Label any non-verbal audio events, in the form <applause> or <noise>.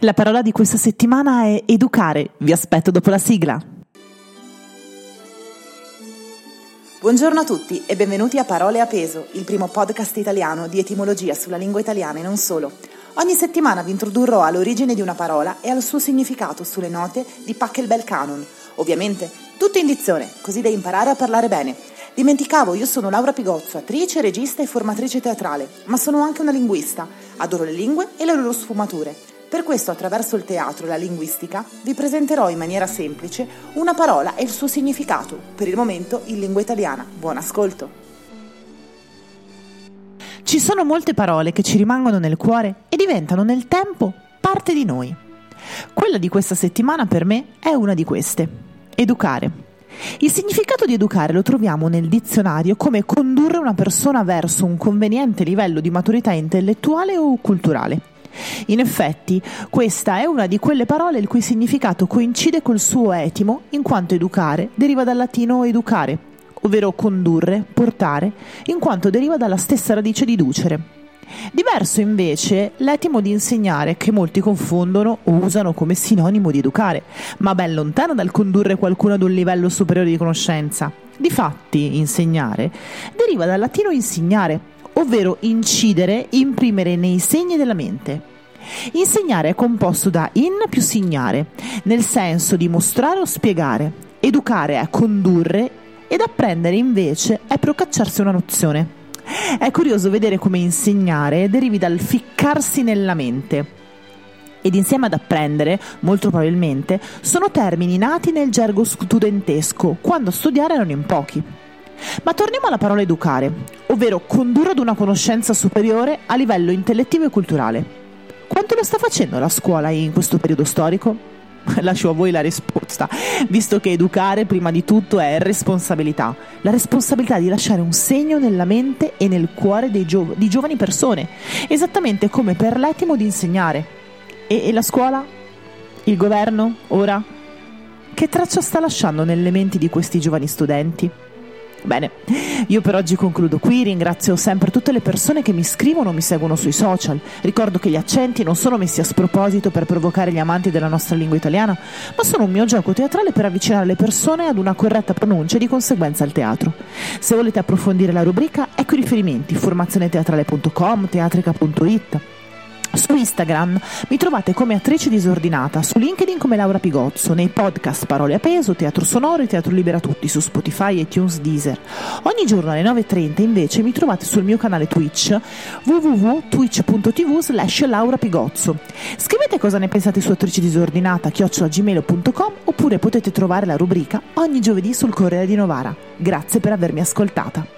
La parola di questa settimana è educare. Vi aspetto dopo la sigla. Buongiorno a tutti e benvenuti a Parole a peso, il primo podcast italiano di etimologia sulla lingua italiana e non solo. Ogni settimana vi introdurrò all'origine di una parola e al suo significato sulle note di Pachelbel Canon. Ovviamente, tutto in dizione, così da imparare a parlare bene. Dimenticavo, io sono Laura Pigozzo, attrice, regista e formatrice teatrale, ma sono anche una linguista. Adoro le lingue e le loro sfumature. Per questo, attraverso il teatro e la linguistica, vi presenterò in maniera semplice una parola e il suo significato, per il momento in lingua italiana. Buon ascolto! Ci sono molte parole che ci rimangono nel cuore e diventano nel tempo parte di noi. Quella di questa settimana per me è una di queste. Educare. Il significato di educare lo troviamo nel dizionario come condurre una persona verso un conveniente livello di maturità intellettuale o culturale. In effetti, questa è una di quelle parole il cui significato coincide col suo etimo, in quanto educare deriva dal latino educare, ovvero condurre, portare, in quanto deriva dalla stessa radice di ducere. Diverso invece l'etimo di insegnare che molti confondono o usano come sinonimo di educare, ma ben lontano dal condurre qualcuno ad un livello superiore di conoscenza. Difatti, insegnare deriva dal latino insegnare, ovvero incidere, imprimere nei segni della mente. Insegnare è composto da in più signare, nel senso di mostrare o spiegare. Educare è condurre ed apprendere invece è procacciarsi una nozione. È curioso vedere come insegnare derivi dal ficcarsi nella mente. Ed insieme ad apprendere, molto probabilmente, sono termini nati nel gergo studentesco, quando studiare erano in pochi. Ma torniamo alla parola educare, ovvero condurre ad una conoscenza superiore a livello intellettivo e culturale. Quanto lo sta facendo la scuola in questo periodo storico? <laughs> Lascio a voi la risposta, visto che educare prima di tutto è responsabilità, la responsabilità di lasciare un segno nella mente e nel cuore gio- di giovani persone, esattamente come per l'etimo di insegnare. E, e la scuola? Il governo? Ora? Che traccia sta lasciando nelle menti di questi giovani studenti? Bene, io per oggi concludo qui, ringrazio sempre tutte le persone che mi scrivono o mi seguono sui social. Ricordo che gli accenti non sono messi a sproposito per provocare gli amanti della nostra lingua italiana, ma sono un mio gioco teatrale per avvicinare le persone ad una corretta pronuncia e di conseguenza al teatro. Se volete approfondire la rubrica, ecco i riferimenti formazioneteatrale.com, teatrica.it. Instagram mi trovate come attrice disordinata, su LinkedIn come Laura Pigozzo, nei podcast Parole a peso, Teatro Sonoro e Teatro Libera Tutti su Spotify, iTunes, Deezer. Ogni giorno alle 9.30 invece mi trovate sul mio canale Twitch www.twitch.tv slash Laura Pigozzo. Scrivete cosa ne pensate su attrice disordinata chiocciolagmail.com oppure potete trovare la rubrica ogni giovedì sul Corriere di Novara. Grazie per avermi ascoltata.